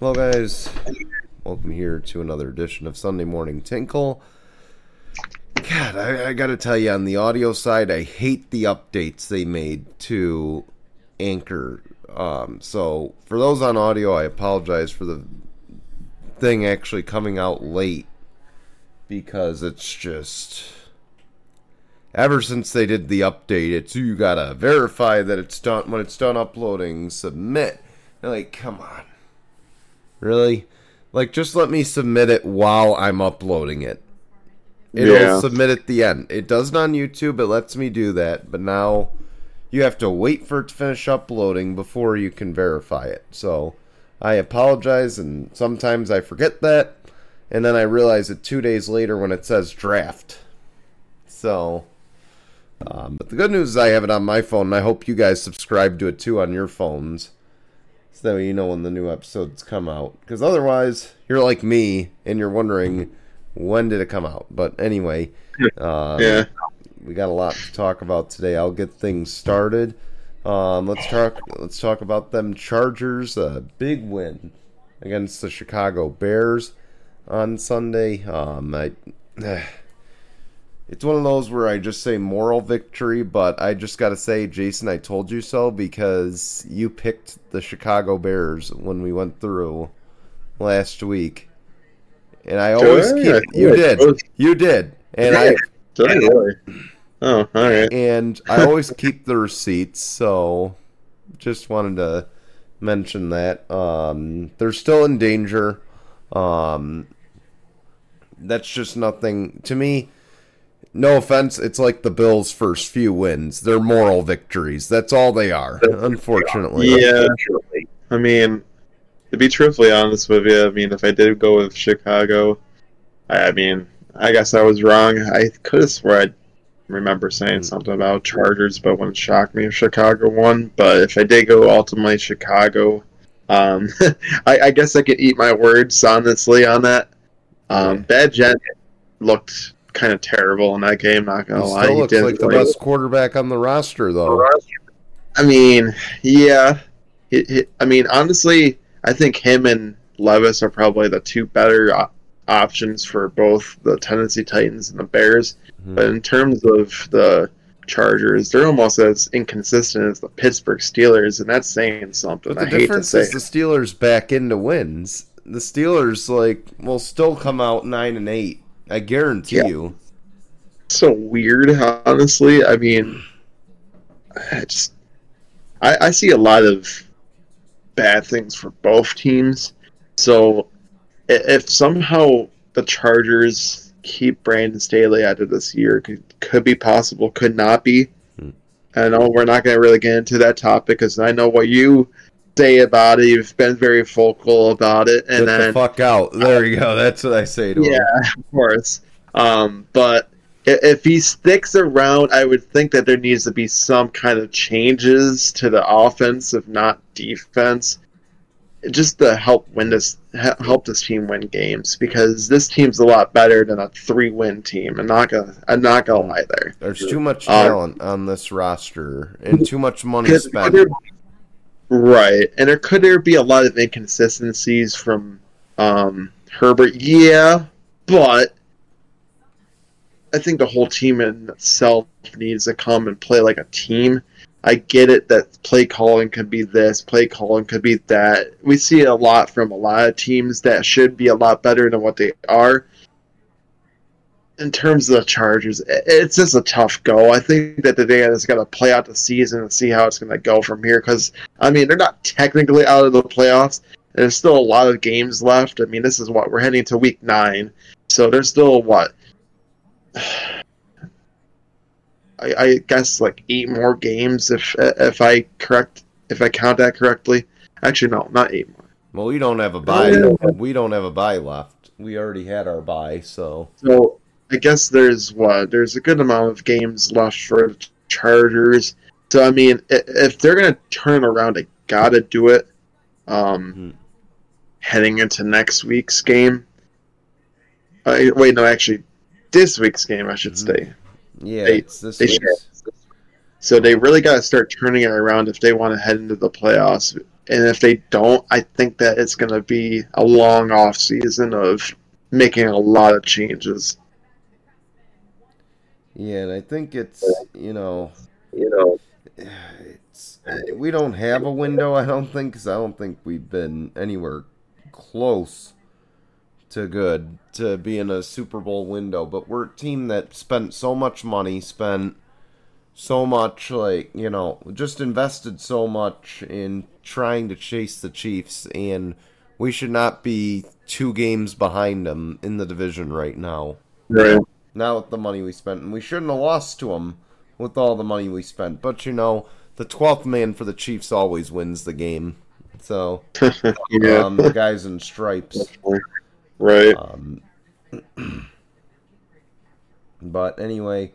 Well, guys, welcome here to another edition of Sunday Morning Tinkle. God, I, I gotta tell you, on the audio side, I hate the updates they made to Anchor. Um, so, for those on audio, I apologize for the thing actually coming out late because it's just. Ever since they did the update, it's you gotta verify that it's done when it's done uploading, submit. They're like, come on. Really? Like, just let me submit it while I'm uploading it. It'll Yeah. submit at the end. It doesn't on YouTube. It lets me do that, but now you have to wait for it to finish uploading before you can verify it. So I apologize, and sometimes I forget that, and then I realize it two days later when it says draft. So, um, but the good news is I have it on my phone, and I hope you guys subscribe to it too on your phones. So that way you know when the new episodes come out. Because otherwise, you're like me, and you're wondering when did it come out. But anyway, um, Yeah. we got a lot to talk about today. I'll get things started. Um, let's talk. Let's talk about them Chargers. A big win against the Chicago Bears on Sunday. Um, I, it's one of those where I just say moral victory, but I just got to say, Jason, I told you so because you picked the Chicago Bears when we went through last week, and I always keep. You did. You did, and I? Oh, all right. and I always keep the receipts, so just wanted to mention that. Um, they're still in danger. Um, that's just nothing to me. No offense, it's like the Bills' first few wins. They're moral victories. That's all they are, unfortunately. Yeah. I mean, to be truthfully honest with you, I mean, if I did go with Chicago, I, I mean, I guess I was wrong. I could have swore I remember saying Mm. something about Chargers, but it wouldn't shock me if Chicago won. But if I did go ultimately Chicago, um, I, I guess I could eat my words honestly on that. Um. Bagent looked kind of terrible in that game. Not gonna lie, still He looks didn't like the play- best quarterback on the roster, though. I mean, yeah. He- he- I mean, honestly, I think him and Levis are probably the two better op- options for both the Tennessee Titans and the Bears. Mhm. But in terms of the Chargers, they're almost as inconsistent as the Pittsburgh Steelers, and that's saying something. But the I hate to difference say. is the Steelers back into wins. The Steelers like will still come out nine and eight. I guarantee Yeah. you. so weird, honestly. I mean, I just I, I see a lot of bad things for both teams. So if somehow the Chargers keep Brandon Staley out of this year, could, could be possible, could not be. Hmm. I know we're not going to really get into that topic because I know what you say about it. You've been very vocal about it, and Get then the fuck out. There you go. That's what I say to him. yeah, of course. Um, but if he sticks around, I would think that there needs to be some kind of changes to the offense, if not defense, just to help win this, help this team win games. Because this team's a lot better than a three-win team. I'm not gonna, I'm not gonna lie there. There's too much Uh, talent on this roster and too much money spent. Right, and there could there be a lot of inconsistencies from um, Herbert? Yeah, but I think the whole team in itself needs to come and play like a team. I get it that play calling could be this, play calling could be that. We see a lot from a lot of teams that should be a lot better than what they are. In terms of the Chargers, it's just a tough go. I think that the they just going to play out the season and see how it's going to go from here. Because I mean, they're not technically out of the playoffs. There's still a lot of games left. I mean, this is what we're heading to week nine, so there's still what I, I guess like eight more games if if I correct if I count that correctly. Actually, no, not eight more. Well, we don't have a oh, bye. yeah. We don't have a bye left. We already had our bye, so So I guess there's what there's a good amount of games left for the Chargers. So I mean, if they're gonna turn around, they gotta do it. Um, Hmm. heading into next week's game. Uh, wait, no, actually, this week's game, I should Mhm. say. yeah, They- they week's. So they really got to start turning it around if they want to head into the playoffs. and if they don't, I think that it's going to be a long off season of making a lot of changes. Yeah, and I think it's you know, you know, it's uh, we don't have a window. I don't think because I don't think we've been anywhere close to good to be in a Super Bowl window. But we're a team that spent so much money, spent so much like you know, just invested so much in trying to chase the Chiefs, and we should not be two games behind them in the division right now. Right. Not with the money we spent, and we shouldn't have lost to them with all the money we spent. But you know, the twelfth man for the Chiefs always wins the game. So, yeah. um, the guys in stripes. Right. Um, but anyway,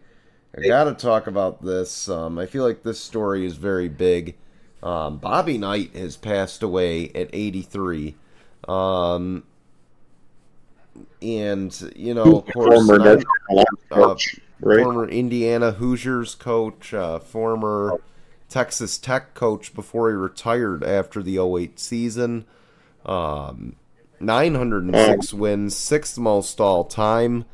I got to talk about this. Um, I feel like this story is very big. Um, Bobby Knight has passed away at 83. Um, and, you know, of course, former Carolina coach, right? former Indiana Hoosiers coach, uh, former Texas Tech coach before he retired after the 08 season. Um, 906 wins, sixth most all time.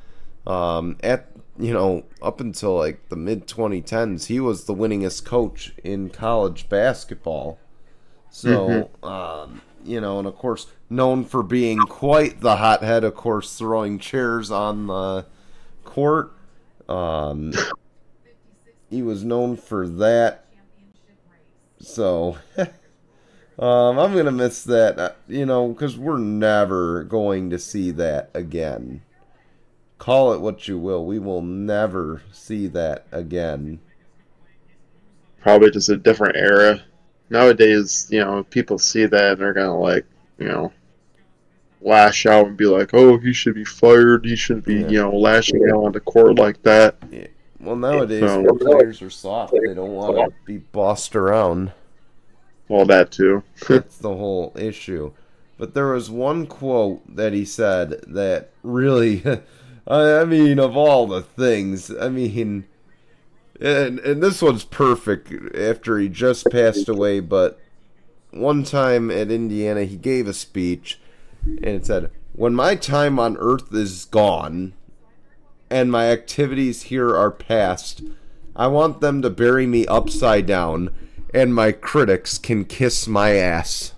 Um, at you know up until like the mid 2010s, he was the winningest coach in college basketball. So um, you know, and of course, known for being quite the hothead. Of course, throwing chairs on the court. Um, he was known for that. So, um, I'm gonna miss that, uh, you know, because we're never going to see that again. Call it what you will, we will never see that again. Probably just a different era. Nowadays, you know, people see that and they're gonna like, you know, lash out and be like, "Oh, he should be fired. He shouldn't be, Yeah. you know, lashing out on the court like that." Well, nowadays So- players are soft; they don't want to be bossed around. All that too. That's the whole issue. But there was one quote that he said that really, I I mean, of all the things, I mean, and and this one's perfect after he just passed away. But one time at Indiana, he gave a speech, and it said, "When my time on Earth is gone, and my activities here are past, I want them to bury me upside down." and my critics can kiss my ass.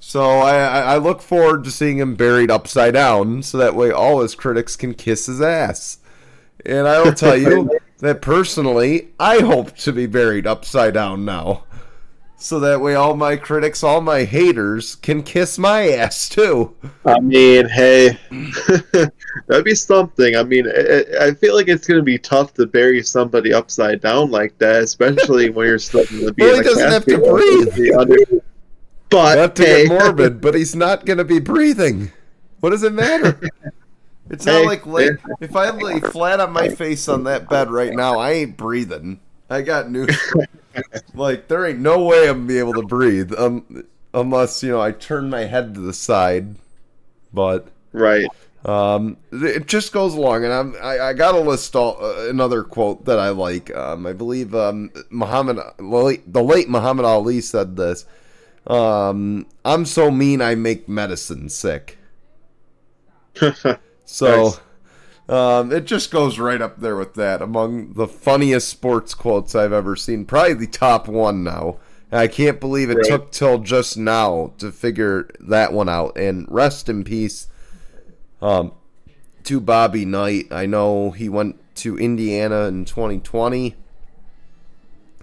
So I, I look forward to seeing him buried upside down, so that way all his critics can kiss his ass. And I will tell you that personally, I hope to be buried upside down now, so that way all my critics, all my haters, can kiss my ass too. I mean, hey, that'd be something. I mean, I, I feel like it's going to be tough to bury somebody upside down like that, especially when you're still going to be. Well, in he doesn't have to breathe. Under- But Not to hey, get morbid, but he's not going to be breathing. What does it matter? It's not Hey, like lay, if I lay flat on my face on that bed right now, I ain't breathing. I got news. like there ain't no way I'm gonna be able to breathe, um, unless you know I turn my head to the side. But right. um, it just goes along, and I'm I, I got to list all, uh, another quote that I like. Um, I believe um, Muhammad the late Muhammad Ali said this. Um, I'm so mean I make medicine sick. So, Nice. Um, it just goes right up there with that among the funniest sports quotes I've ever seen. Probably the top one now. I can't believe it Right. took till just now to figure that one out. And rest in peace, um, to Bobby Knight. I know he went to Indiana in 2020.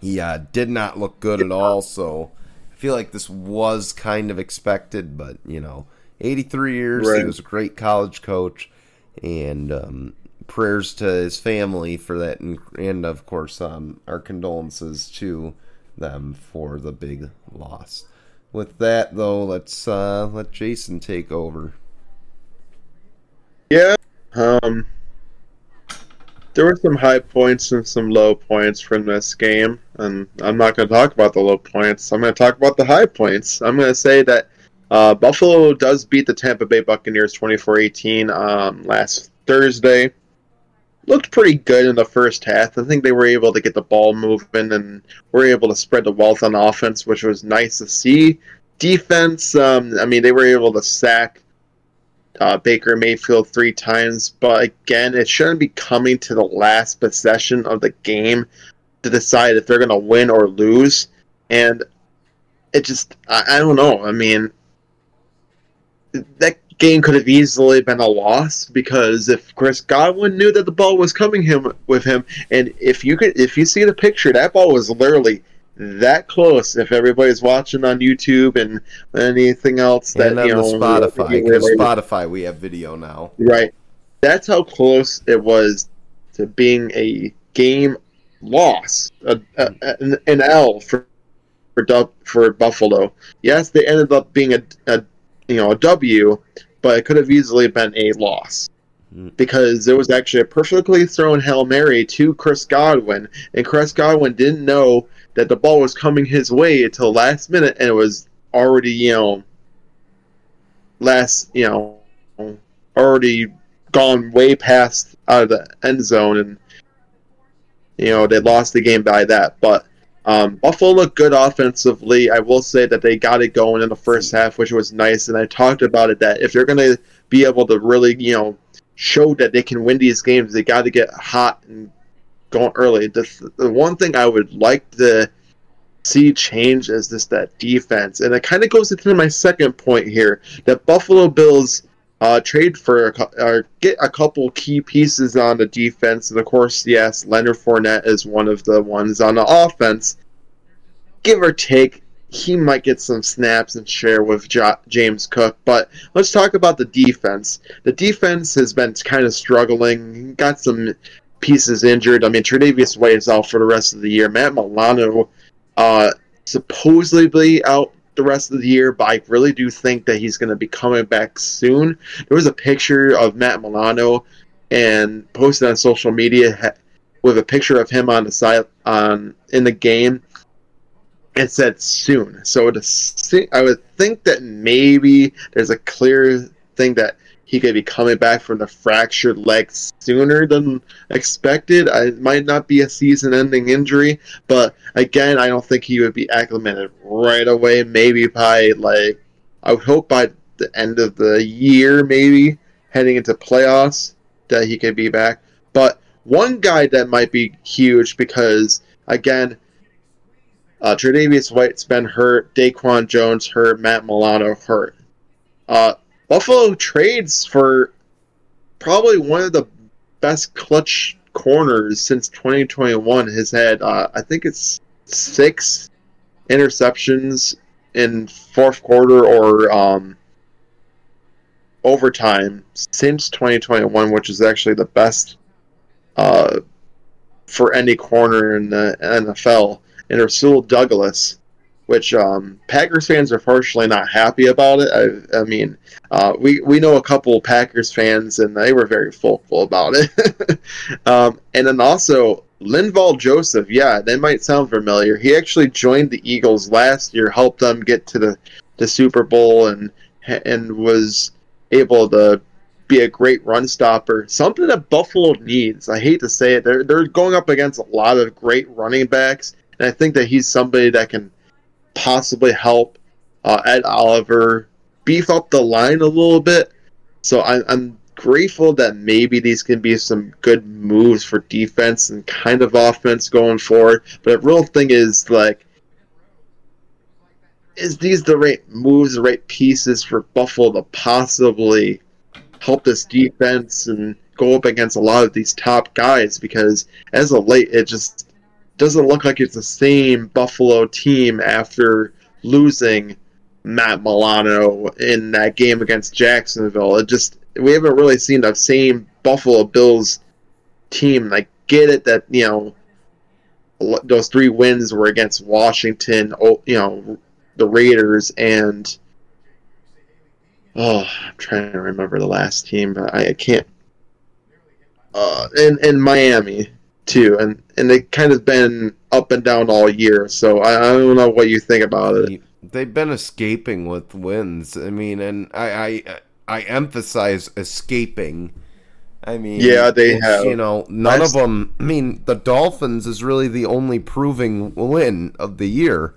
He uh, did not look good at all. So I feel like this was kind of expected, but you know, 83 years. He was a great college coach, and um, prayers to his family for that, and, and of course, um, our condolences to them for the big loss. With that, though, let's uh, let Jason take over. Yeah. Um, there were some high points and some low points from this game, and I'm not going to talk about the low points. I'm going to talk about the high points. I'm going to say that uh, Buffalo does beat the Tampa Bay Buccaneers 24-18 um, last Thursday. looked pretty good in the first half. I think they were able to get the ball moving and were able to spread the wealth on offense, which was nice to see. Defense, um, I mean, they were able to sack uh, Baker Mayfield three times, but again, it shouldn't be coming to the last possession of the game to decide if they're going to win or lose. And it just, I, I don't know. I mean, that game could have easily been a loss because if Chris Godwin knew that the ball was coming him with him, and if you could, if you see the picture, that ball was literally that close. If everybody's watching on YouTube and anything else that and on you know, the Spotify, because Spotify we have video now. right? That's how close it was to being a game loss, a, a, an, an L for for, for Buffalo. Yes, they ended up being a, a you know a W, but it could have easily been a loss Mm. because there was actually a perfectly thrown hail mary to Chris Godwin, and Chris Godwin didn't know that the ball was coming his way until last minute, and it was already you know last you know already gone way past out of the end zone, and you know they lost the game by that, but. Um, Buffalo looked good offensively. I will say that they got it going in the first half, which was nice. And I talked about it that if they're going to be able to really, you know, show that they can win these games, they got to get hot and going early. The, the one thing I would like to see change is this that defense, and it kind of goes into my second point here that Buffalo Bills uh, trade for get a couple key pieces on the defense, and of course, yes, Leonard Fournette is one of the ones on the offense. Give or take, he might get some snaps and share with jo- James Cook. But let's talk about the defense. The defense has been kind of struggling. Got some pieces injured. I mean, Tre'Davious White is out for the rest of the year. Matt Milano, uh, supposedly out the rest of the year, but I really do think that he's going to be coming back soon. There was a picture of Matt Milano and posted on social media with a picture of him on the side on in the game. It said soon, so I would think that maybe there's a clear thing that he could be coming back from the fractured leg sooner than expected. I, it might not be a season-ending injury, but again, I don't think he would be acclimated right away. Maybe by like, I would hope by the end of the year, maybe heading into playoffs, that he could be back. But one guy that might be huge because again, uh, Tre'Davious White's been hurt, Daquan Jones hurt, Matt Milano hurt. Uh, Buffalo trades for probably one of the best clutch corners since 2021 has had uh, I think it's six interceptions in fourth quarter or um, overtime since 2021, which is actually the best uh, for any corner in the NFL. And Rasul Douglas, which um, Packers fans are partially not happy about it. I, I mean, uh, we we know a couple Packers fans, and they were very vocal about it. um, and then also Linval Joseph, yeah, that might sound familiar. He actually joined the Eagles last year, helped them get to the, the Super Bowl, and and was able to be a great run stopper. Something that Buffalo needs. I hate to say it, they're they're going up against a lot of great running backs, and I think that he's somebody that can possibly help uh, Ed Oliver beef up the line a little bit. So I, I'm grateful that maybe these can be some good moves for defense and kind of offense going forward. But the real thing is like, is these the right moves, the right pieces for Buffalo to possibly help this defense and go up against a lot of these top guys? Because as of late, it just doesn't look like it's the same Buffalo team after losing Matt Milano in that game against Jacksonville. It just we haven't really seen the same Buffalo Bills team. I get it that you know those three wins were against Washington, you know, the Raiders, and oh, I'm trying to remember the last team, but I, I can't. Uh, and and Miami too, and and they kind of been up and down all year. So I, I don't know what you think about it. They've been escaping with wins. I mean, and I I, I emphasize escaping. I mean, Yeah, they have. You know, none Last- of them. I mean, the Dolphins is really the only proving win of the year,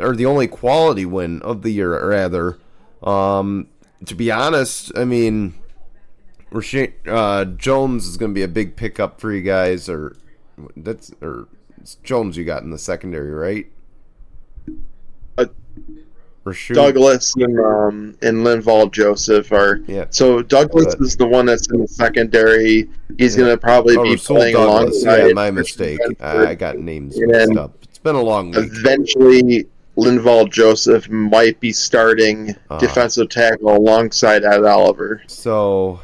or the only quality win of the year, rather. Um, to be honest, I mean, Rashawn, uh, Jones is going to be a big pickup for you guys, or that's or it's Jones you got in the secondary, right? Uh, Douglas and um and Linval Joseph are Yeah. so Douglas Good. is the one that's in the secondary. He's Yeah. gonna probably Oh, be Rasul playing Douglas. alongside Yeah, my mistake. I, I got names And mixed up. It's been a long week. Eventually, Linval Joseph might be starting Uh. defensive tackle alongside Ed Oliver. So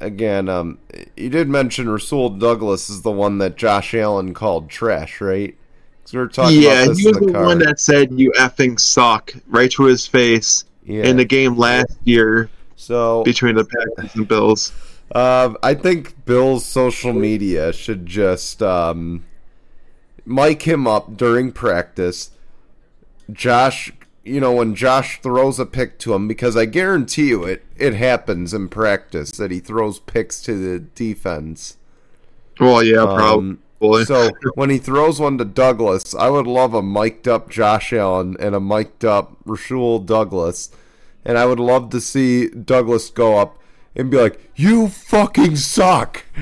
again, um, you did mention Rasul Douglas is the one that Josh Allen called trash, right? we were talking yeah, about this he was the the one that said "you effing suck" right to his face yeah. in the game last year so between the Packers and Bills. um, I think Bill's social media should just um, mic him up during practice. Josh, you know, when Josh throws a pick to him, because I guarantee you it, it happens in practice that he throws picks to the defense. Well, yeah, Um, probably. So when he throws one to Douglas, I would love a mic'd up Josh Allen and a mic'd up Rasul Douglas, and I would love to see Douglas go up and be like, "You fucking suck,"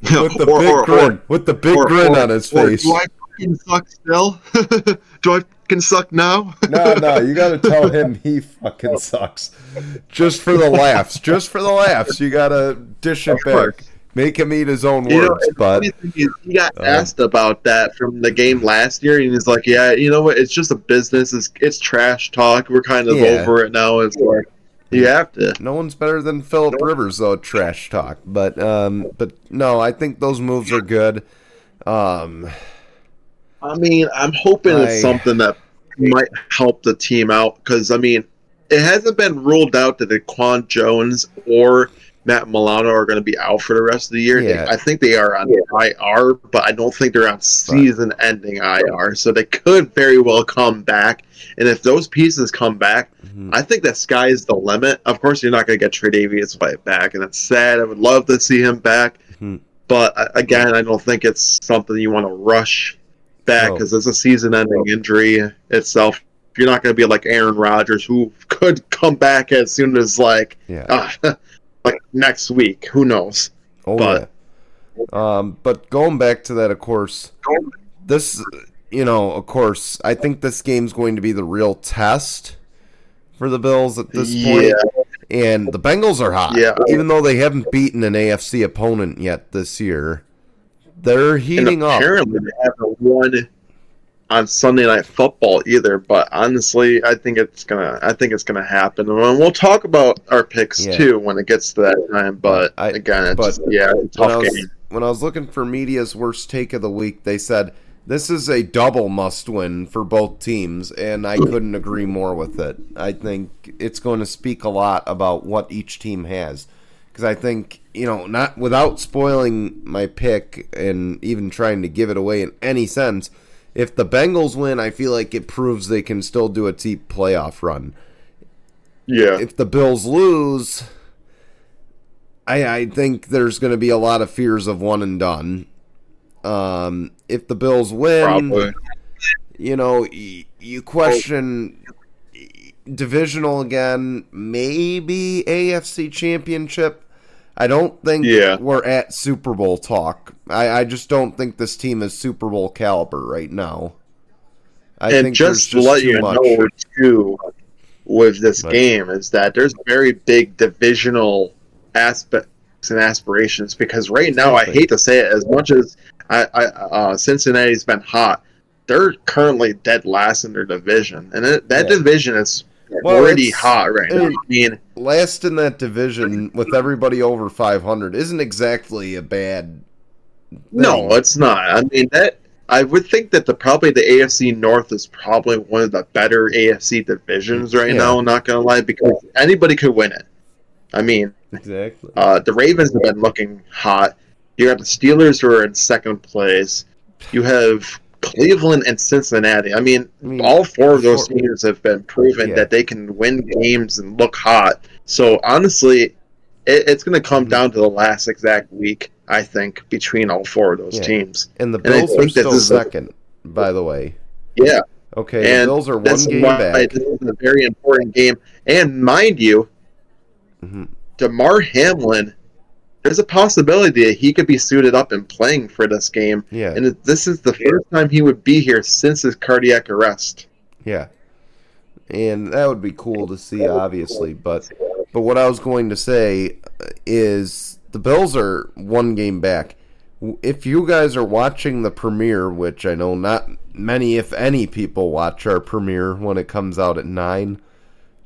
with the Or- big or- or- grin, with the big or- grin or- on his or face. Fucking suck still? do I fucking suck now? no, no, you got to tell him he fucking sucks, just for the laughs, just for the laughs. You got to dish it back, make him eat his own You know, words. it's but funny thing is he got Uh, asked about that from the game last year, and he's like, "Yeah, you know what? It's just a business. It's, it's trash talk. We're kind of Yeah. over it now. It's like you have to." No one's better than Philip Rivers though. Trash talk, but um, but no, I think those moves are good. Um, I mean, I'm hoping I- it's something that might help the team out because I mean, it hasn't been ruled out that Daquan Jones or Matt Milano are going to be out for the rest of the year. Yeah. I think they are on IR, but I don't think they're on season-ending IR, so they could very well come back. And if those pieces come back, mhm. I think that sky is the limit. Of course, you're not going to get Tre'Davious White back, and that's sad. I would love to see him back, Mhm. but uh, again, I don't think it's something you want to rush back because it's a season-ending injury itself. You're not going to be like Aaron Rodgers, who could come back as soon as like yeah. uh, like next week. Who knows? Oh but- yeah. Um, but going back to that, of course, this, you know, of course, I think this game's going to be the real test for the Bills at this point. And the Bengals are hot, Yeah. even though they haven't beaten an AFC opponent yet this year. They're heating up. apparently they haven't won on Sunday Night Football either. But honestly, I think it's gonna. I think it's gonna happen. And we'll talk about our picks Yeah. too when it gets to that time. But I- again, it's but just, yeah, a when I was when I was looking for media's worst take of the week, they said this is a double must win for both teams, and I couldn't agree more with it. I think it's going to speak a lot about what each team has. Because I think, you know, not without spoiling my pick and even trying to give it away in any sense, if the Bengals win, I feel like it proves they can still do a deep playoff run Yeah, if the Bills lose, I I think there's going to be a lot of fears of one and done. Um, if the Bills win, probably. you know, you question divisional again, maybe AFC Championship. I don't think Yeah. we're at Super Bowl talk. I, I just don't think this team is Super Bowl caliber right now. I and think just to let you much. know too, with this Right. game is that there's very big divisional aspects and aspirations because right now I hate to say it as much as I, I uh, Cincinnati's been hot, they're currently dead last in their division, and it, that Yeah. division is Well, pretty hot right now. I mean, last in that division with everybody over 500 isn't exactly a bad no, it's not. I mean that. I would think that the probably the AFC North is probably one of the better AFC divisions right Yeah. now. Not gonna lie, because anybody could win it. I mean, exactly Uh, the Ravens have been looking hot. You got the Steelers who are in second place. You have Cleveland and Cincinnati. I mean, I mean, all four of those before- teams have been proven Yeah. that they can win games and look hot. So honestly, it, it's going to come Mhm. down to the last exact week. I think between all four of those Yeah. teams. And the And Bills are think this still is a- second, by the way. Yeah, Okay, the and Bills are one game back. this is a very important game. And mind you, Mhm. Damar Hamlin, there's a possibility that he could be suited up and playing for this game. Yeah, And this is the first time he would be here since his cardiac arrest. yeah, and that would be cool to see, obviously. But but what I was going to say is the Bills are one game back. If you guys are watching the premiere, which I know not many, if any, people watch our premiere when it comes out at nine,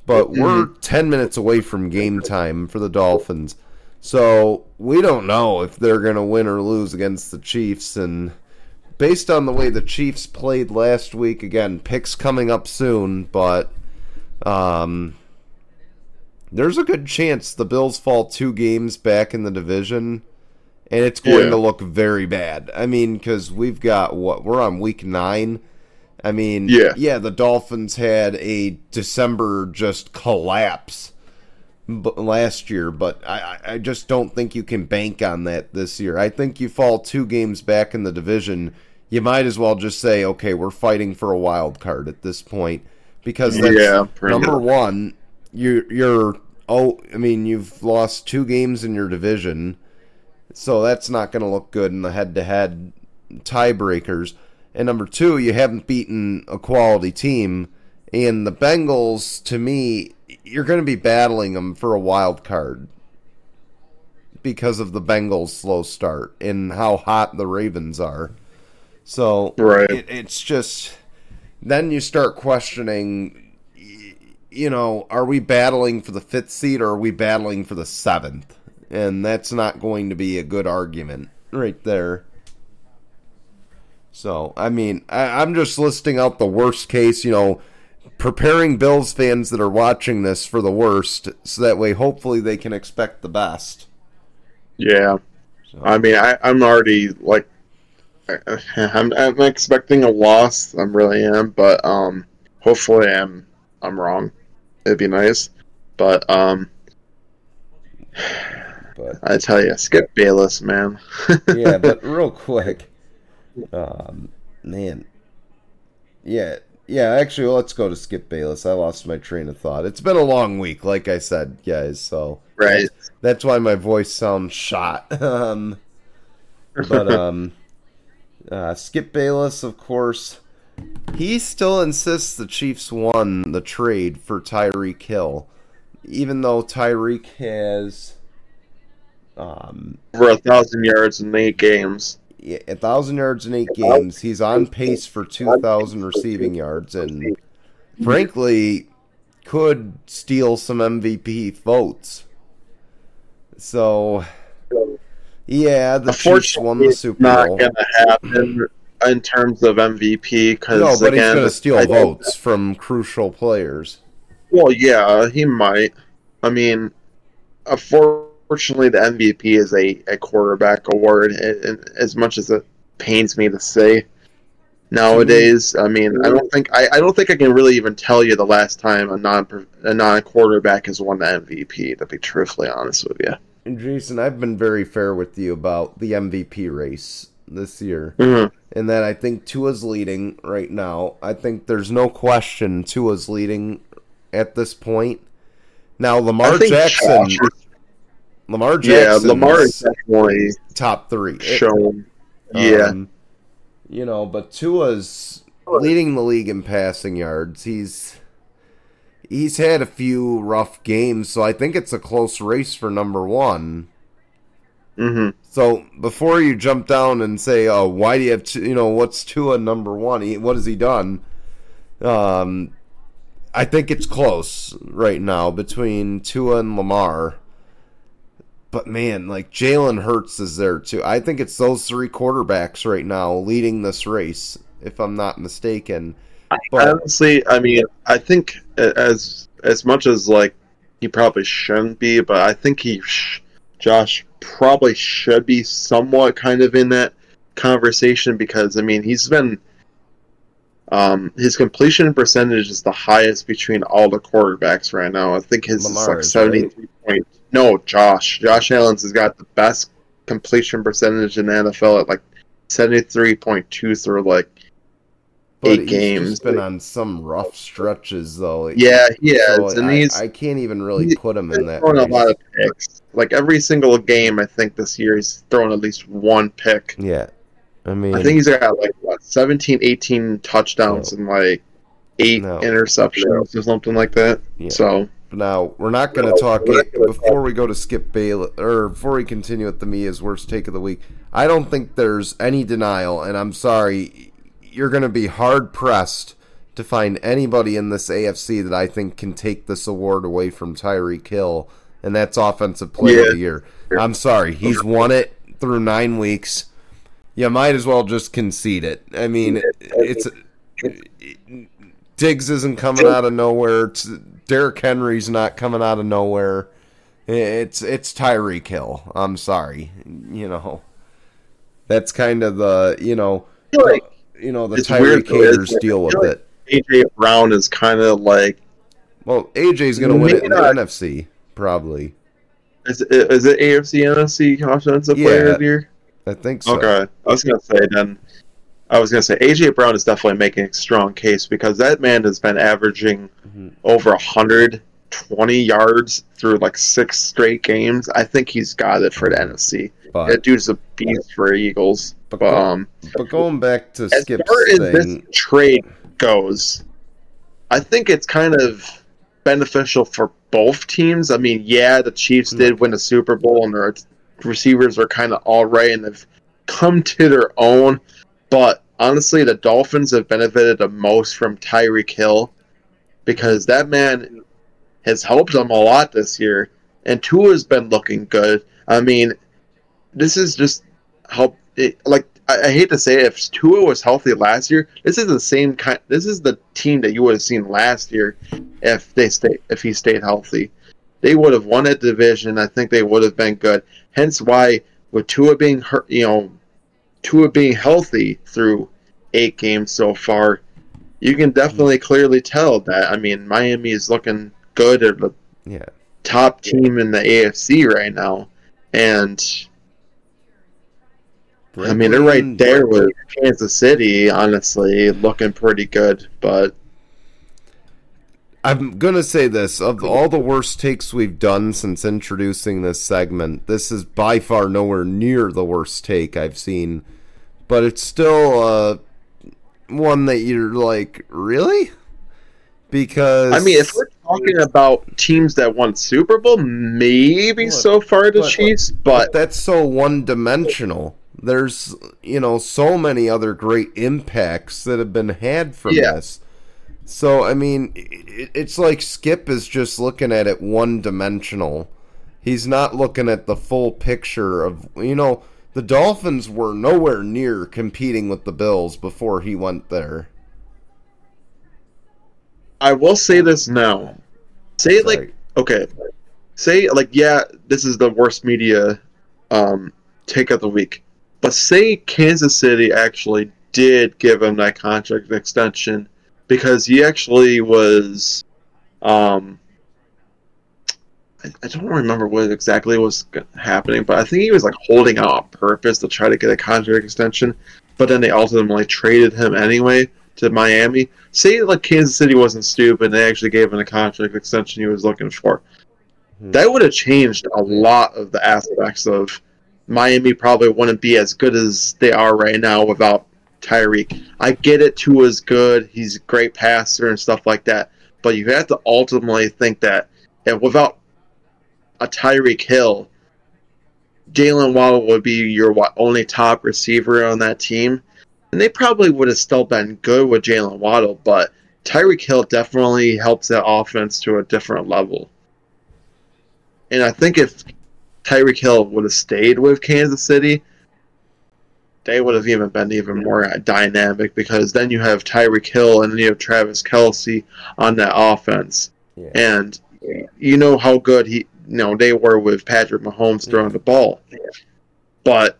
but mm-hmm. we're ten minutes away from game time for the Dolphins. So we don't know if they're going to win or lose against the Chiefs. And based on the way the Chiefs played last week, again, picks coming up soon, but um, there's a good chance the Bills fall two games back in the division. And it's going Yeah. to look very bad. I mean, because we've got what? We're on week nine. I mean, Yeah. yeah, the Dolphins had a December just collapse b- last year, but I, I just don't think you can bank on that this year. I think you fall two games back in the division, you might as well just say, okay, we're fighting for a wild card at this point because that's Yeah, number much. one. You you're oh, I mean, you've lost two games in your division, so that's not going to look good in the head-to-head tiebreakers. And number two, you haven't beaten a quality team. And the Bengals, to me, you're going to be battling them for a wild card because of the Bengals' slow start and how hot the Ravens are. So Right. it, it's just then you start questioning, you know, are we battling for the fifth seed or are we battling for the seventh? And that's not going to be a good argument right there. So, I mean, I, I'm just listing out the worst case, you know, preparing Bills fans that are watching this for the worst, so that way hopefully they can expect the best. Yeah. So, I mean, I, I'm already like, I'm, I'm expecting a loss. I really am, but um, hopefully I'm I'm wrong. It'd be nice, but um, but I tell you, Skip Bayless, man. yeah, but real quick, um, man, yeah, yeah. Actually, let's go to Skip Bayless. I lost my train of thought. It's been a long week, like I said, guys. So right. that's why my voice sounds shot. um, but um, uh, Skip Bayless, of course, he still insists the Chiefs won the trade for Tyreek Hill, even though Tyreek has. Um, Over a thousand yards in eight games. A thousand yards in eight games. He's on pace for two thousand receiving yards, and frankly, could steal some MVP votes. So, yeah, the Chiefs won the it's Super not Bowl. going to happen in terms of MVP because No, but he's going to steal I votes from crucial players. Well, yeah, he might. I mean, unfortunately, the MVP is a, a quarterback award, and, and as much as it pains me to say nowadays, I mean, I don't think I, I don't think I can really even tell you the last time a non a non quarterback has won the MVP. To be truthfully honest with you. And Jason, I've been very fair with you about the MVP race this year. Mhm. and that I think Tua's leading right now. I think there's no question Tua's leading at this point. Now Lamar Jackson, Josh- Lamar Jackson. yeah, Lamar is definitely top three. It- shown. Yeah, um, you know, but Tua's leading the league in passing yards. He's he's had a few rough games, so I think it's a close race for number one. hmm So before you jump down and say, "Oh, why do you have to, you know what's Tua number one? He, what has he done?" Um, I think it's close right now between Tua and Lamar. But man, like Jalen Hurts is there too. I think it's those three quarterbacks right now leading this race, if I'm not mistaken. But Honestly, I mean, I think as as much as like he probably shouldn't be, but I think he, sh- Josh, probably should be somewhat kind of in that conversation because I mean he's been, um, his completion percentage is the highest between all the quarterbacks right now. I think his Lamar is like seventy three point no, Josh. Josh Allen's has got the best completion percentage in the NFL at like seventy three point two through like But eight he's games. been on some rough stretches though. Yeah, yeah, So and I, he's I can't even really put him in that. thrown a lot of picks. Like every single game, I think this year he's thrown at least one pick. Yeah, I mean, I think he's got like what 17, 18 touchdowns No. and like eight No. interceptions or something like that. Yeah. So Now we're not going to talk it before we go to Skip Bayless, or before we continue with the Mia's worst take of the week. I don't think there's any denial, and I'm sorry, you're going to be hard pressed to find anybody in this AFC that I think can take this award away from Tyreek Hill, and that's Offensive Player of the Year. I'm sorry, he's won it through nine weeks. You might as well just concede it. I mean, it's Diggs isn't coming out of nowhere. Derrick Henry's not coming out of nowhere. It's it's Tyreek Hill. I'm sorry, you know. That's kind of the you know like you know the Tyreek haters isn't deal with feel it. AJ Brown is kind of like Well, AJ's gonna win it in the NFC probably. is it, is it AFC NFC offensive player Yeah. of the year? I think so. Okay, I was gonna say then. I was gonna say AJ Brown is definitely making a strong case because that man has been averaging Mhm. over 120 yards through like six straight games. I think he's got it for the NFC. But, That dude's a beast for Eagles. but, But, um, but going back to as Skip's far as this trade goes, I think it's kind of beneficial for both teams. I mean, yeah, the Chiefs did win the Super Bowl, and their receivers are kind of all right, and they've come to their own. But honestly, the Dolphins have benefited the most from Tyreek Hill because that man has helped them a lot this year, and Tua's been looking good. I mean, this is just help. It, like I, I hate to say, it, if Tua was healthy last year, this is the same kind. This is the team that you would have seen last year if they stay if he stayed healthy. They would have won that division. I think they would have been good. Hence why, with Tua being hurt, you know, Tua being healthy through eight games so far, you can definitely hmm. clearly tell that. I mean, Miami is looking good. They're the yeah, top team in the AFC right now, and I mean, they're right there with Kansas City, honestly, looking pretty good. But I'm gonna say this: of all the worst takes we've done since introducing this segment, this is by far nowhere near the worst take I've seen. But it's still uh, one that you're like, really? Because I mean, if we're talking about teams that won Super Bowl, maybe Look, so far the but- Chiefs, but but that's so one dimensional. There's you know so many other great impacts that have been had from Yeah. this. So I mean, it's like Skip is just looking at it one dimensional. He's not looking at the full picture of you know the Dolphins were nowhere near competing with the Bills before he went there. I will say this now. Say like Sorry. okay, say like yeah, this is the worst media um, take of the week. But say Kansas City actually did give him that contract extension because he actually was. Um, I, I don't remember what exactly was happening, but I think he was like holding out on purpose to try to get a contract extension. But then they ultimately traded him anyway to Miami. Say like Kansas City wasn't stupid, and they actually gave him the contract extension he was looking for. Hmm. That would have changed a lot of the aspects of Miami. Probably wouldn't be as good as they are right now without Tyreek. I get it. Tua's good. He's a great passer and stuff like that. But you have to ultimately think that if without a Tyreek Hill, Jaylen Waddle would be your only top receiver on that team. And they probably would have still been good with Jaylen Waddle, but Tyreek Hill definitely helps that offense to a different level. And I think if Tyreek Hill would have stayed with Kansas City, they would have even been even more dynamic because then you have Tyreek Hill and then you have Travis Kelce on that offense. Yeah. And you know how good he you know they were with Patrick Mahomes throwing the ball. But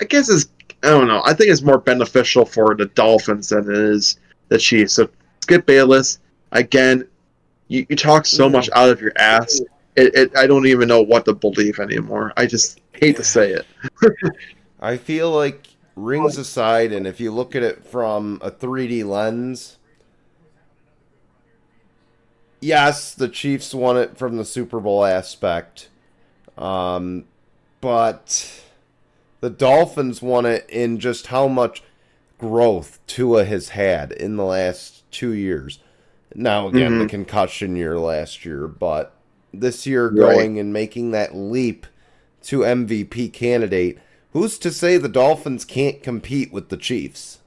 I guess it's I don't know. I think it's more beneficial for the Dolphins than it is the Chiefs. So Skip Bayless, again, you, you talk so much out of your ass, it, it, I don't even know what to believe anymore. I just hate to say it. I feel like rings aside, and if you look at it from a 3D lens, yes, the Chiefs won it from the Super Bowl aspect, um, but the Dolphins won it in just how much growth Tua has had in the last two years. Now, again, mm-hmm. the concussion year last year, but this year going right. and making that leap to MVP candidate. Who's to say the Dolphins can't compete with the Chiefs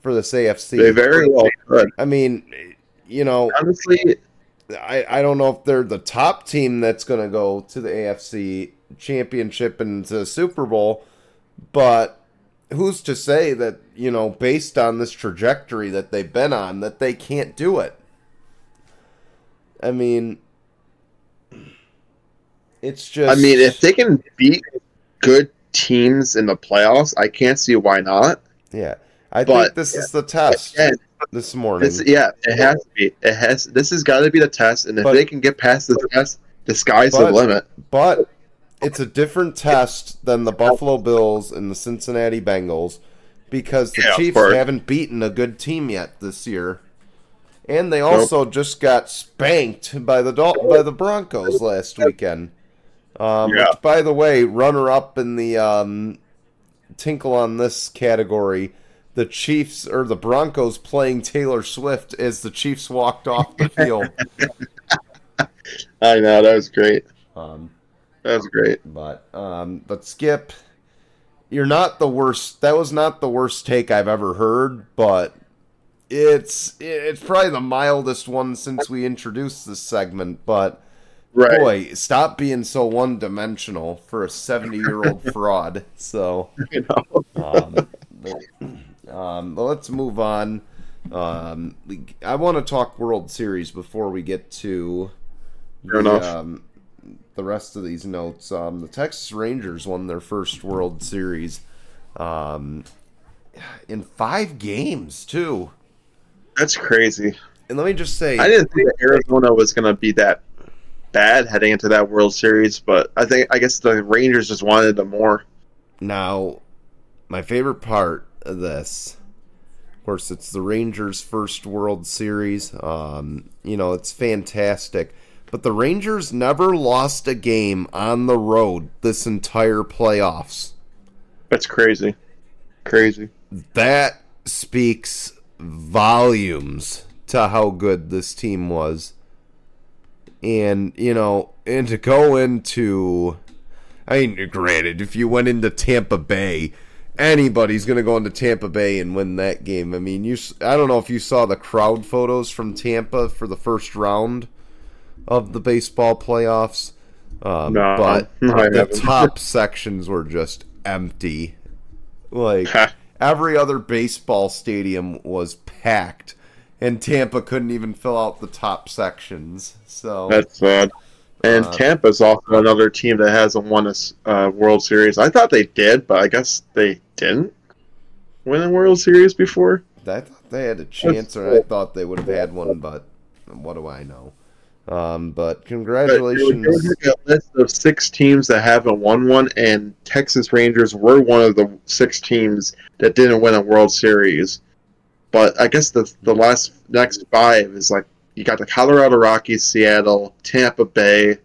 for this AFC? They very well could. I mean, you know, honestly, I, I don't know if they're the top team that's going to go to the AFC championship and to the Super Bowl, but who's to say that, you know, based on this trajectory that they've been on, that they can't do it? I mean, it's just. I mean, if they can beat good teams in the playoffs, I can't see why not. Yeah, I but, think this yeah. is the test again, this morning. This, yeah, it has to be. It has. This has got to be the test, and if but, they can get past the test, the sky's but, the limit. But it's a different test than the Buffalo Bills and the Cincinnati Bengals because the yeah, Chiefs haven't beaten a good team yet this year. And they also nope. just got spanked by the by the Broncos last weekend. Um, yeah. Which, by the way, runner up in the um, tinkle on this category, the Chiefs or the Broncos playing Taylor Swift as the Chiefs walked off the field. I know that was great. Um, that was great. But um, but Skip, you're not the worst. That was not the worst take I've ever heard, but it's it's probably the mildest one since we introduced this segment. But right. boy, stop being so one dimensional for a 70 year old fraud. So, you know. um, um, let's move on. Um, I want to talk World Series before we get to Fair the, um, the rest of these notes. Um, the Texas Rangers won their first World Series um, in five games, too. That's crazy. And let me just say, I didn't think Arizona was going to be that bad heading into that World Series, but I think I guess the Rangers just wanted them more. Now, my favorite part of this, of course, it's the Rangers' first World Series. Um, you know, it's fantastic but the Rangers never lost a game on the road this entire playoffs. That's crazy. Crazy. That speaks volumes to how good this team was. And, you know, and to go into I mean, granted, if you went into Tampa Bay, anybody's going to go into Tampa Bay and win that game. I mean, you I don't know if you saw the crowd photos from Tampa for the first round of the baseball playoffs. Um, no, but the top sections were just empty. Like every other baseball stadium was packed, and Tampa couldn't even fill out the top sections. So that's sad. And uh, Tampa's also another team that hasn't won a uh, World Series. I thought they did, but I guess they didn't win a World Series before. I thought they had a chance, or I thought they would have had one, but what do I know? Um, but congratulations. But a list of six teams that haven't won one, and Texas Rangers were one of the six teams that didn't win a World Series. But I guess the the last next five is like you got the Colorado Rockies, Seattle, Tampa Bay,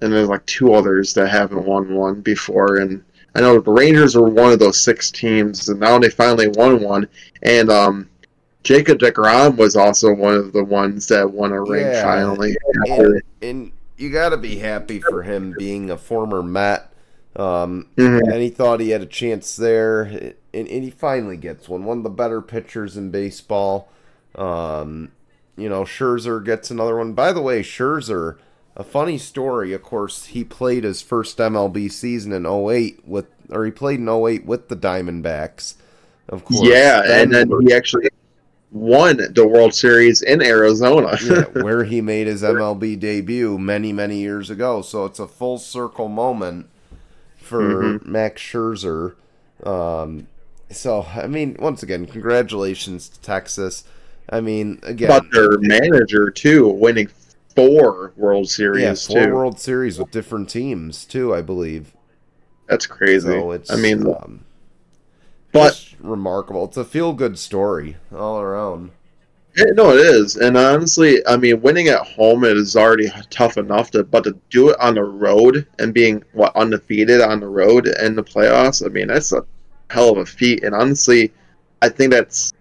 and there's like two others that haven't won one before. And I know the Rangers were one of those six teams, and now they finally won one. And um, Jacob DeGrom was also one of the ones that won a ring yeah, finally. And, and you got to be happy for him being a former Met. Um, mm-hmm. And he thought he had a chance there, and, and, he finally gets one. One of the better pitchers in baseball. Um, you know, Scherzer gets another one. By the way, Scherzer, a funny story. Of course, he played his first MLB season in 08 with, or he played in 08 with the Diamondbacks. Of course, yeah, and then he actually won the World Series in Arizona. yeah, where he made his MLB debut many, many years ago. So it's a full circle moment for mm-hmm. Max Scherzer. Um, so, I mean, once again, congratulations to Texas. I mean, again. But their manager, too, winning four World Series yeah, four too. World Series with different teams too, I believe. That's crazy. So it's, I mean, um, but remarkable. It's a feel good story all around. Yeah, no, it is, and honestly, I mean, winning at home is already tough enough to, but to do it on the road and being what undefeated on the road in the playoffs, I mean, that's a hell of a feat. And honestly, I think that's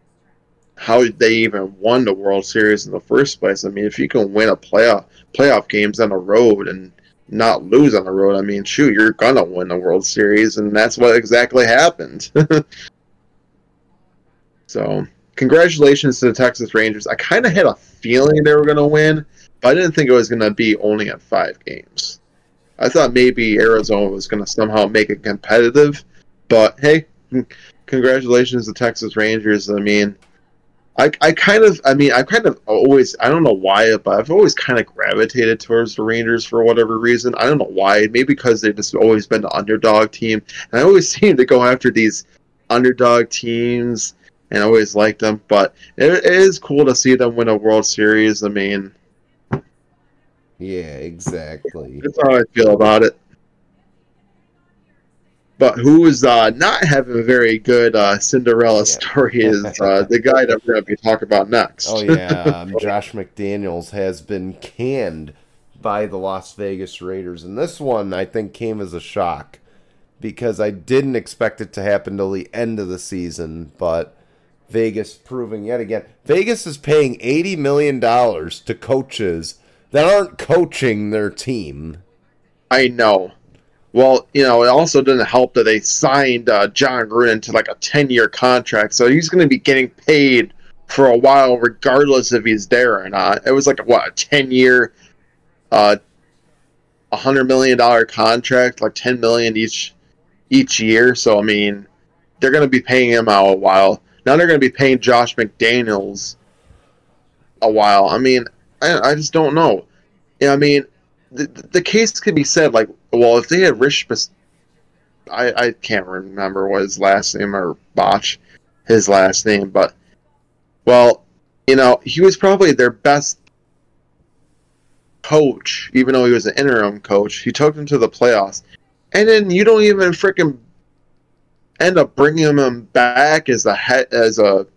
how they even won the World Series in the first place. I mean, if you can win a playoff playoff games on the road and not lose on the road, I mean, shoot, you're gonna win the World Series, and that's what exactly happened. so congratulations to the Texas Rangers. I kind of had a feeling they were to win, but I didn't think it was to be only at five games. I thought maybe Arizona was to somehow make it competitive, but hey, congratulations to Texas Rangers. I mean, I, I kind of, I mean, I kind of always, I don't know why, but I've always kind of gravitated towards the Rangers for whatever reason. I don't know why. Maybe because they've just always been the underdog team, and I always seem to go after these underdog teams and I always liked them. But it, it is cool to see them win a World Series. I mean, yeah, exactly. That's how I feel about it. But who is uh, not having a very good uh, Cinderella yeah. story is uh, the guy that we're going to be talking about next. Oh yeah, um, Josh McDaniels has been canned by the Las Vegas Raiders, and this one I think came as a shock because I didn't expect it to happen till the end of the season, but Vegas proving yet again. Vegas is paying $80 million to coaches that aren't coaching their team. I know. Well, you know, it also didn't help that they signed uh, Jon Gruden to like a 10 year contract. So he's going to be getting paid for a while, regardless if he's there or not. It was like, a, what, a 10 year, uh, $100 million contract, like 10 million each, each year. So, I mean, they're going to be paying him out a while. Now they're going to be paying Josh McDaniels a while. I mean, I, I just don't know. I mean, the, the case could be said like, well, if they had Rich, I I can't remember what his last name or botch his last name, but well, you know, he was probably their best coach, even though he was an interim coach. He took them to the playoffs, and then you don't even freaking end up bringing him back as a head, as a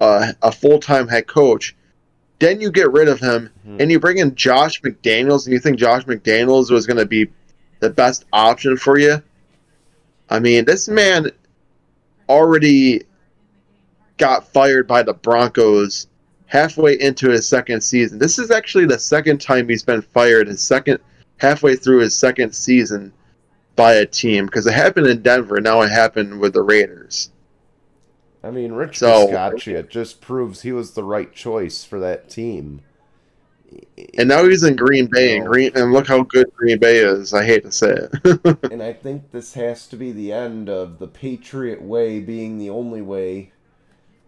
a, a full time head coach. Then you get rid of him mm-hmm. and you bring in Josh McDaniels, and you think Josh McDaniels was going to be the best option for you. I mean, this man already got fired by the Broncos halfway into his second season. This is actually the second time he's been fired. His second halfway through his second season by a team because it happened in Denver. Now it happened with the Raiders. I mean, Rich so, Bisaccia just proves he was the right choice for that team. And now he's in Green Bay, and Green, and look how good Green Bay is. I hate to say it. and I think this has to be the end of the Patriot way being the only way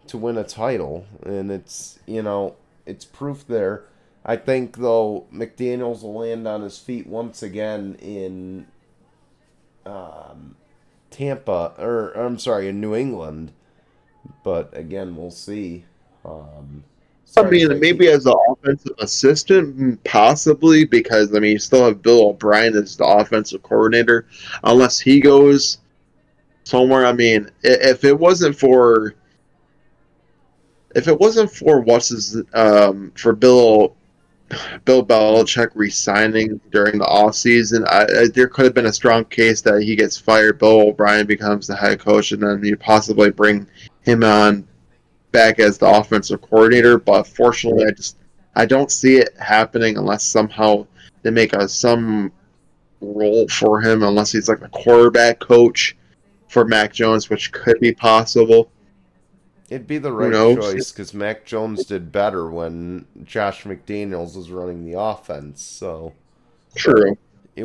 to win a title, and it's you know it's proof there. I think though McDaniel's will land on his feet once again in um, Tampa, or I'm sorry, in New England. But again, we'll see. Um, I mean, maybe as an offensive assistant, mm, possibly because I mean, you still have Bill O'Brien as the offensive coordinator, unless he goes somewhere. I mean, if it wasn't for if it wasn't for what's his um, for Bill Bill Belichick resigning during the off season, I, I, there could have been a strong case that he gets fired. Bill O'Brien becomes the head coach, and then you possibly bring him on back as the offensive coordinator. But fortunately, I just I don't see it happening unless somehow they make a some role for him, unless he's like a quarterback coach for Mac Jones, which could be possible. It'd be the right choice because Mac Jones did better when Josh McDaniels was running the offense. So true.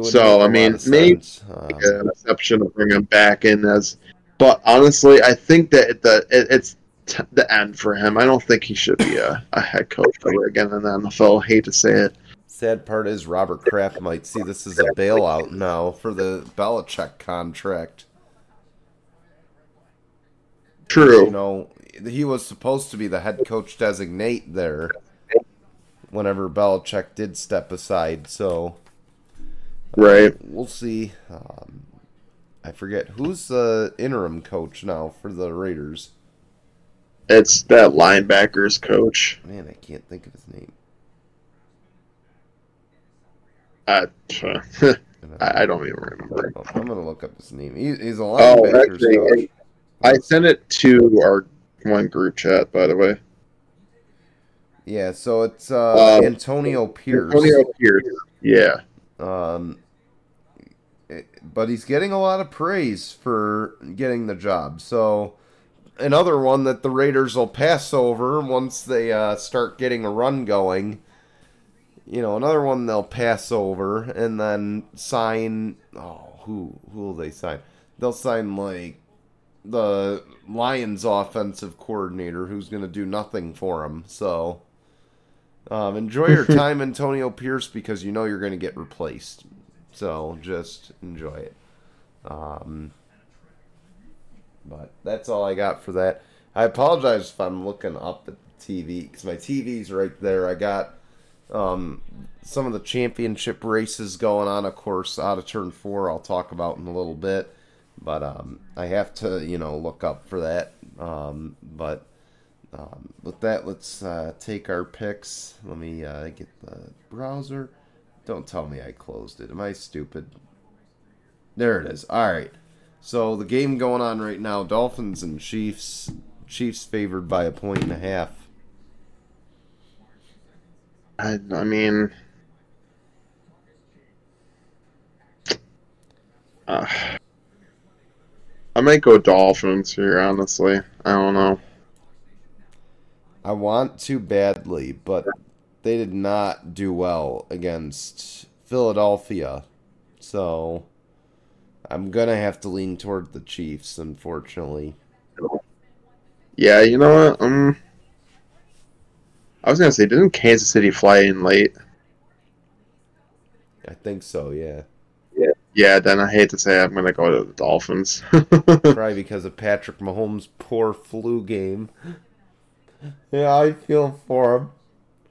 so I mean, maybe um, an exception to bring him back in as, but honestly, I think that the it, it's t- the end for him. I don't think he should be a, a head coach ever again in the NFL. I hate to say it. Sad part is Robert Kraft might see this as a bailout now for the Belichick contract. True. You know, he was supposed to be the head coach designate there. whenever Belichick did step aside. So, right, we'll see. Um, I forget who's the interim coach now for the Raiders. It's that linebackers coach. Man, I can't think of his name. Uh, I, I don't even remember. Oh, I'm gonna look up his name. He, he's a Oh, actually, coach. I sent it to our one group chat, by the way. Yeah, so it's uh, Uh, Antonio Pierce. Antonio Pierce. Yeah. Um, but he's getting a lot of praise for getting the job. So another one that the Raiders will pass over once they uh, start getting a run going. You know, another one they'll pass over and then sign. Oh, who who will they sign? They'll sign like the Lions offensive coordinator, who's going to do nothing for them. So. Um, enjoy your time, Antonio Pierce, because you know you're going to get replaced. So just enjoy it. Um, but that's all I got for that. I apologize if I'm looking up at the TV because my TV's right there. I got um, some of the championship races going on, of course, out of turn four. I'll talk about in a little bit, but um, I have to, you know, look up for that. Um, but um, with that, let's uh, take our picks. Let me uh, get the browser. Don't tell me I closed it. Am I stupid? There it is. All right. So the game going on right now: Dolphins and Chiefs. Chiefs favored by a point and a half. I, I mean, uh, I might go Dolphins here. Honestly, I don't know. I want to badly, but they did not do well against Philadelphia. So I'm gonna have to lean toward the Chiefs, unfortunately. Yeah, you know what? Um, I was gonna say, didn't Kansas City fly in late? I think so, yeah. Yeah, Yeah. then I hate to say I'm gonna go to the Dolphins. Probably because of Patrick Mahomes' poor flu game. Yeah, I feel for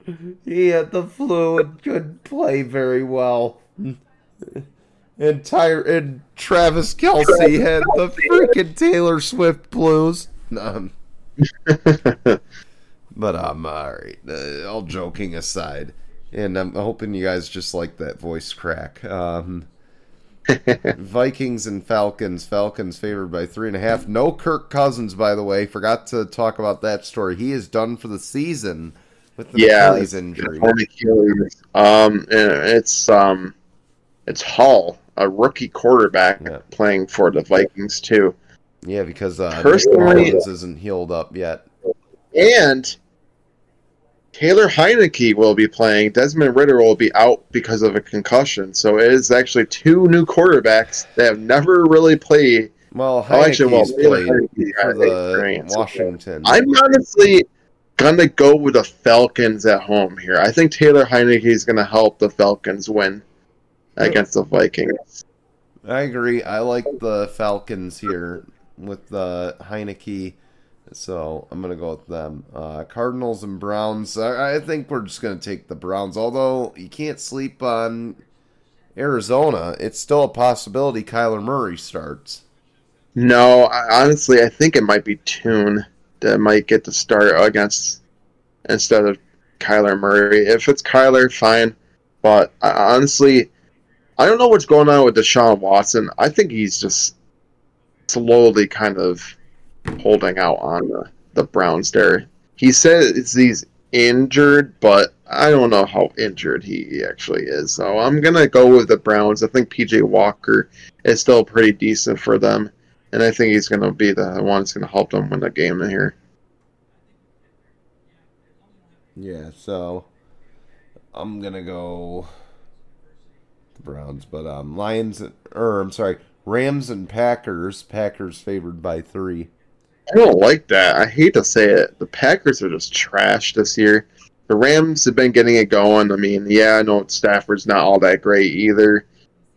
him. He had the flu and couldn't play very well. And Tyre and Travis Kelce had the freaking Taylor Swift blues. Um, but I'm um, all right. Uh, all joking aside, and I'm hoping you guys just like that voice crack. Um, Vikings and Falcons. Falcons favored by three and a half. No Kirk Cousins, by the way. Forgot to talk about that story. He is done for the season with the yeah, Achilles injury. Achilles. Um, it's um, it's Hall, a rookie quarterback, Yeah. playing for the Vikings too. Yeah, because uh, Personally- isn't healed up yet. And Taylor Heinicke will be playing. Desmond Ridder will be out because of a concussion. So it is actually two new quarterbacks that have never really played. Well, Oh, actually, well, played Heinicke for. Washington. I'm honestly gonna go with the Falcons at home here. I think Taylor Heinicke is gonna help the Falcons win against the Vikings. I agree. I like the Falcons here with the Heinicke, so I'm gonna go with them. Uh, Cardinals and Browns. I, I think we're just gonna take the Browns. Although you can't sleep on Arizona, it's still a possibility Kyler Murray starts. No, I, honestly, I think it might be Tune that might get the start against instead of Kyler Murray. If it's Kyler, fine. But I, honestly, I don't know what's going on with Deshaun Watson. I think he's just slowly kind of holding out on the, the Browns there. He says he's injured, but I don't know how injured he actually is. So I'm going to go with the Browns. I think PJ Walker is still pretty decent for them. And I think he's going to be the one that's going to help them win the game here. Yeah, so I'm gonna go the Browns, but um, Lions or I'm sorry, Rams and Packers. Packers favored by three. I don't like that. I hate to say it. The Packers are just trash this year. The Rams have been getting it going. I mean, yeah, I know Stafford's not all that great either.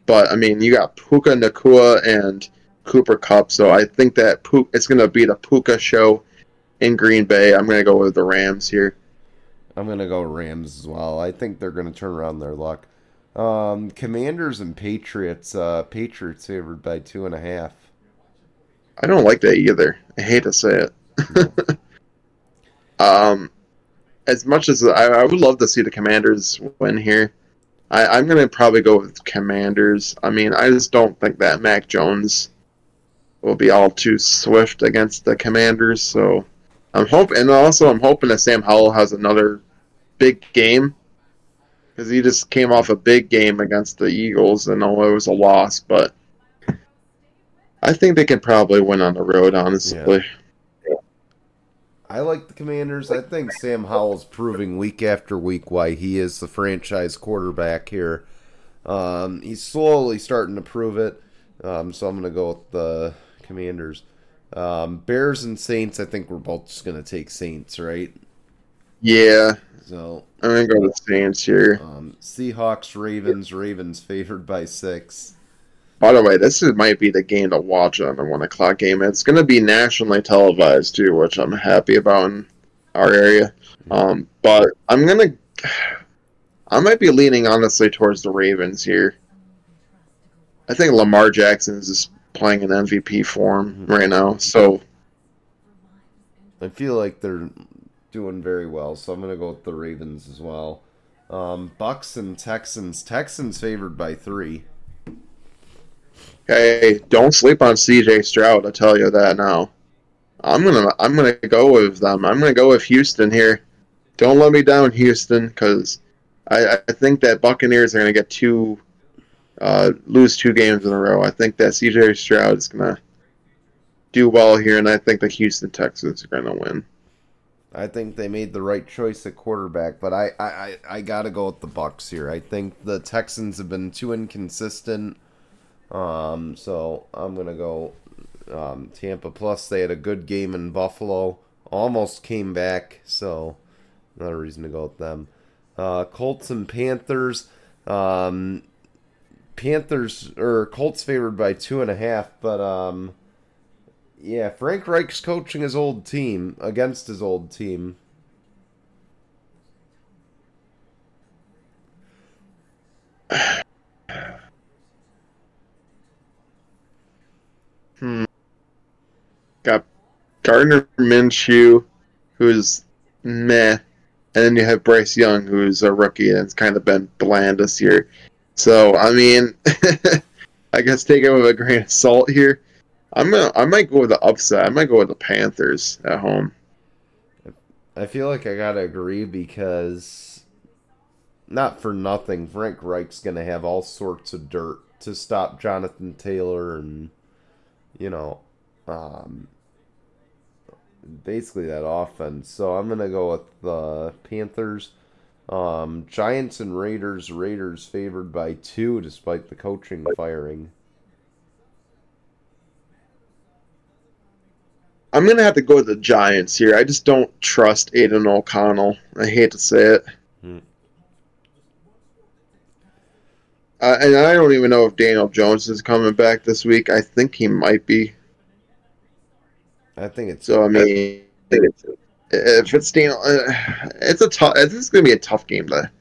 But, I mean, you got Puka Nacua and Cooper Kupp. So I think that Puka, it's going to be the Puka show in Green Bay. I'm going to go with the Rams here. I'm gonna go Rams as well. I think they're gonna turn around their luck. Um, Commanders and Patriots. Uh, Patriots favored by two and a half. I don't like that either. I hate to say it. um, as much as I, I, would love to see the Commanders win here, I, am going to probably go with Commanders. I mean, I just don't think that Mac Jones will be all too swift against the Commanders. So I'm hoping, and also I'm hoping that Sam Howell has another big game because he just came off a big game against the Eagles, and although it was a loss, but I think they can probably win on the road. Honestly. Yeah. I like the Commanders. I think Sam Howell's proving week after week why he is the franchise quarterback here. Um, he's slowly starting to prove it. Um, so I'm going to go with the Commanders. Um, Bears and Saints, I think we're both just going to take Saints, right? Yeah. So I'm going to go with Saints here. Um, Seahawks, Ravens, Ravens favored by six. By the way, this is, might be the game to watch on the one o'clock game. It's going to be nationally televised too, which I'm happy about in our area. Um, but I'm gonna, I might be leaning honestly towards the Ravens here. I think Lamar Jackson is just playing an MVP form mm-hmm. right now, so I feel like they're doing very well. So I'm gonna go with the Ravens as well. Um, Bucks and Texans. Texans favored by three. Hey, don't sleep on CJ Stroud. I tell you that now. I'm gonna I'm gonna go with them. I'm gonna go with Houston here. Don't let me down, Houston, because I, I think that Buccaneers are gonna get two uh, lose two games in a row. I think that CJ Stroud is gonna do well here, and I think the Houston Texans are gonna win. I think they made the right choice at quarterback, but I, I, I gotta go with the Bucks here. I think the Texans have been too inconsistent um, so I'm gonna go um, Tampa. Plus, they had a good game in Buffalo. Almost came back, so another reason to go with them. Uh, Colts and Panthers. Um, Panthers or Colts favored by two and a half, but um, yeah, Frank Reich's coaching his old team against his old team. Hmm. Got Gardner Minshew, who's meh, and then you have Bryce Young, who's a rookie and it's kind of been bland this year. So I mean, I guess take it with a grain of salt here. I'm gonna, I might go with the upset. I might go with the Panthers at home. I feel like I gotta agree because, not for nothing, Frank Reich's gonna have all sorts of dirt to stop Jonathan Taylor and you know, um, basically that offense. So I'm gonna go with the Panthers. Um, Giants and Raiders. Raiders favored by two, despite the coaching firing. I'm gonna have to go with the Giants here. I just don't trust Aidan O'Connell. I hate to say it. Hmm. Uh, and I don't even know if Daniel Jones is coming back this week. I think he might be. I think it's so. I mean, I it's, if it's Daniel, uh, it's a tough. This is going to be a tough game to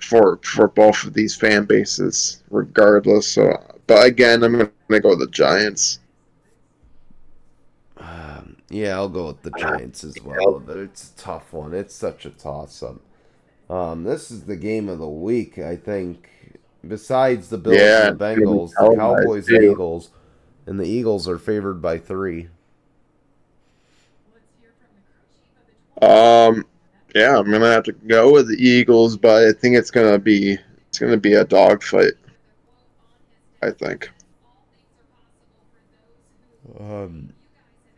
for for both of these fan bases, regardless. So, but again, I'm going to go with the Giants. Yeah, I'll go with the Giants as well. But it's a tough one. It's such a toss up. Um, this is the game of the week, I think besides the Bills yeah, and the Bengals, the Cowboys and Eagles, and the Eagles are favored by three. Um, yeah, I'm gonna have to go with the Eagles, but I think it's gonna be it's gonna be a dogfight. I think. Um,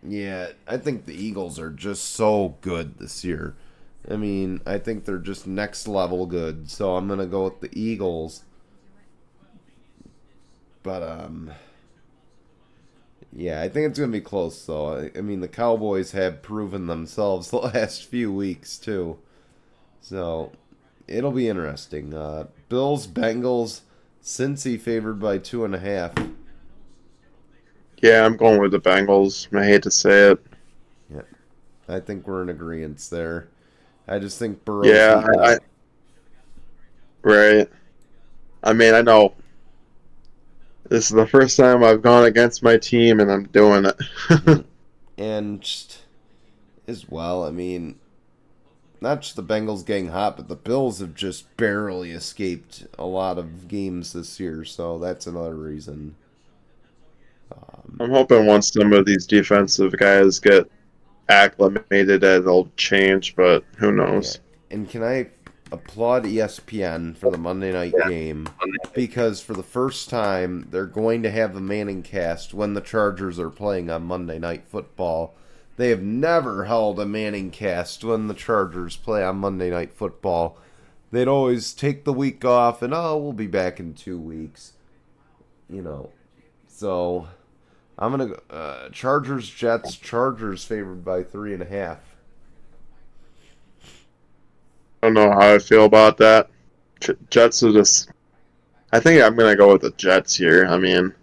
yeah, I think the Eagles are just so good this year. I mean, I think they're just next level good. So I'm gonna go with the Eagles. But um, yeah, I think it's gonna be close though. I, I mean, the Cowboys have proven themselves the last few weeks too, so it'll be interesting. Uh, Bills, Bengals, Cincy favored by two and a half. Yeah, I'm going with the Bengals. I hate to say it. Yeah, I think we're in agreement there. I just think Burrow. Yeah, I, right. I mean, I know this is the first time I've gone against my team, and I'm doing it. Mm-hmm. and just as well, I mean, not just the Bengals getting hot, but the Bills have just barely escaped a lot of games this year, so that's another reason. Um, I'm hoping once some of these defensive guys get acclimated, it'll change, but who knows? Yeah. And can I applaud ESPN for the Monday night game because for the first time they're going to have a Manning cast when the Chargers are playing on Monday night football they have never held a Manning cast when the Chargers play on Monday Night Football. They'd always take the week off and, oh, we'll be back in two weeks. You know. So, I'm going to. Uh, Chargers, Jets, Chargers favored by three and a half. I don't know how I feel about that. Jets are just. I think I'm going to go with the Jets here. I mean,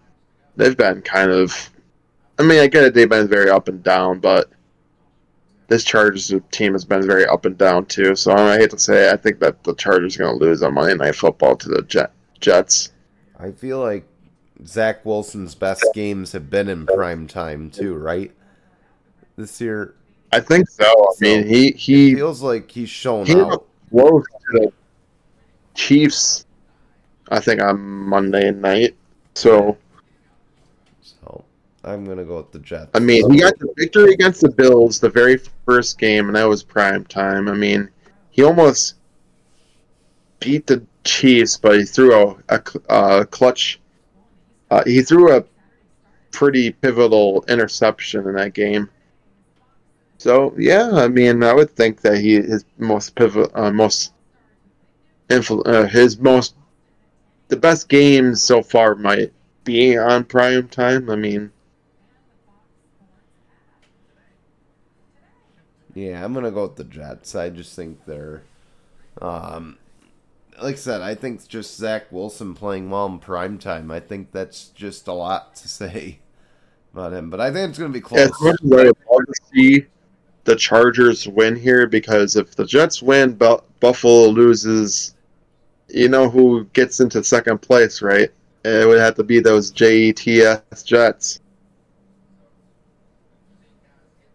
they've been kind of I mean, I get it. They've been very up and down, but this Chargers team has been very up and down too. So I hate to say, it, I think that the Chargers are going to lose on Monday Night Football to the Jet, Jets. I feel like Zach Wilson's best games have been in prime time too, right? This year, I think so. I so mean, he he feels like he's shown he out close to the Chiefs. I think on Monday night. So I'm gonna go with the Jets. I mean, he got the victory against the Bills the very first game, and that was prime time. I mean, he almost beat the Chiefs, but he threw a, a, a uh, clutch. Uh, he threw a pretty pivotal interception in that game. So yeah, I mean, I would think that he his most pivot, uh, most influ- uh, his most the best games so far might be on prime time. I mean, Yeah, I'm gonna go with the Jets. I just think they're, um, like I said, I think just Zach Wilson playing well in prime time. I think that's just a lot to say about him. But I think it's gonna be close. Yeah, it's love to see the Chargers win here because if the Jets win, Bu- Buffalo loses. You know who gets into second place, right? It would have to be those JETS Jets.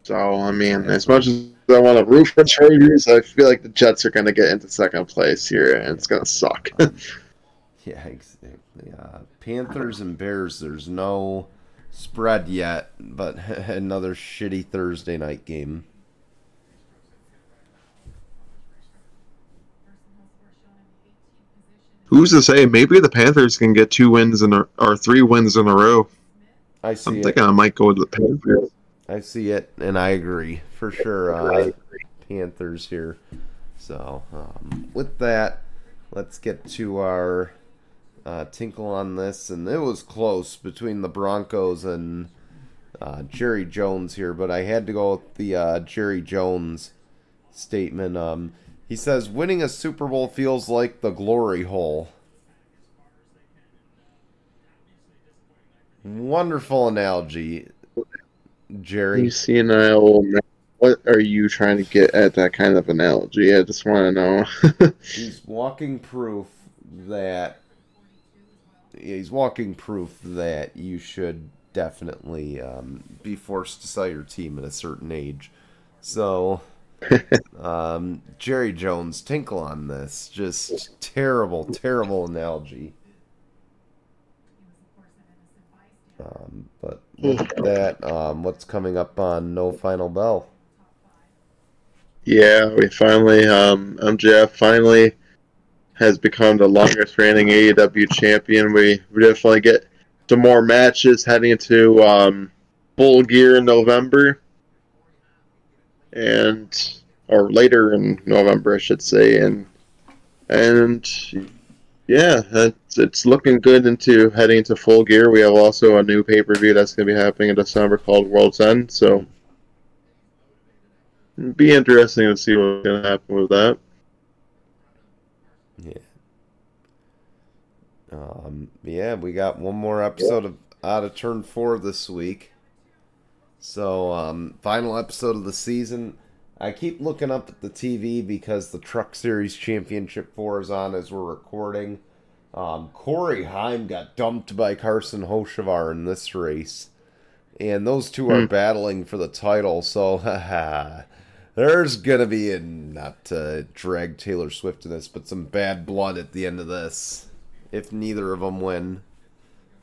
So I mean, as much as I want to root for Chargers, I feel like the Jets are going to get into second place here, and it's going to suck. yeah, exactly. Uh, Panthers and Bears. There's no spread yet, but another shitty Thursday night game. Who's to say? Maybe the Panthers can get two wins in a, or three wins in a row. I see. I'm it. thinking I might go with the Panthers. I see it, and I agree for sure. Uh, Panthers here. So um, with that, let's get to our uh, tinkle on this, and it was close between the Broncos and uh, Jerry Jones here, but I had to go with the uh, Jerry Jones statement. Um, he says, "Winning a Super Bowl feels like the glory hole." Wonderful analogy. Jerry. You senile. What are you trying to get at that kind of analogy? I just want to know. he's walking proof that he's walking proof that you should definitely um, be forced to sell your team at a certain age. So, um, Jerry Jones, tinkle on this. Just terrible, terrible analogy. Um, but with that, um, what's coming up on No Final Bell? Yeah, we finally, um, MJF finally has become the longest reigning AEW champion. We, we definitely get some more matches heading into um, Full Gear in November, and or later in November, I should say, and and yeah, it's, it's looking good into heading into full gear. We have also a new pay per view that's going to be happening in December called World's End. So it'd be interesting to see what's going to happen with that. Yeah. Um, yeah, we got one more episode of Out of Turn 4 this week. So, um, final episode of the season. I keep looking up at the TV because the Truck Series Championship 4 is on as we're recording. Um, Corey Heim got dumped by Carson Hocevar in this race. And those two are mm. battling for the title, so there's going to be, a, not to drag Taylor Swift to this, but some bad blood at the end of this if neither of them win.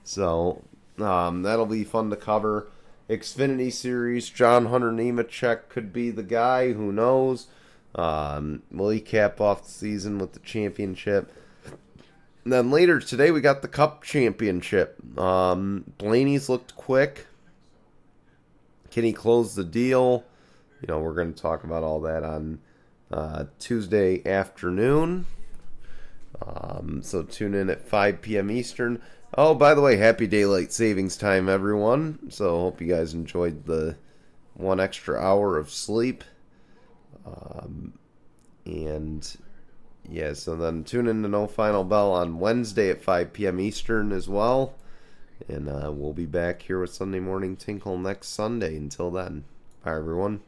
So um, that'll be fun to cover. Xfinity Series, John Hunter Nemechek could be the guy. Who knows? Um, will he cap off the season with the championship? And then later today, we got the Cup Championship. Um, Blaney's looked quick. Can he close the deal? You know, we're going to talk about all that on uh, Tuesday afternoon. Um, so tune in at 5 p.m. Eastern. Oh, by the way, happy daylight savings time, everyone. So hope you guys enjoyed the one extra hour of sleep. Um, and yeah, so then tune in to No Final Bell on Wednesday at 5 p.m. Eastern as well. And uh, we'll be back here with Sunday Morning Tinkle next Sunday. Until then, bye, everyone.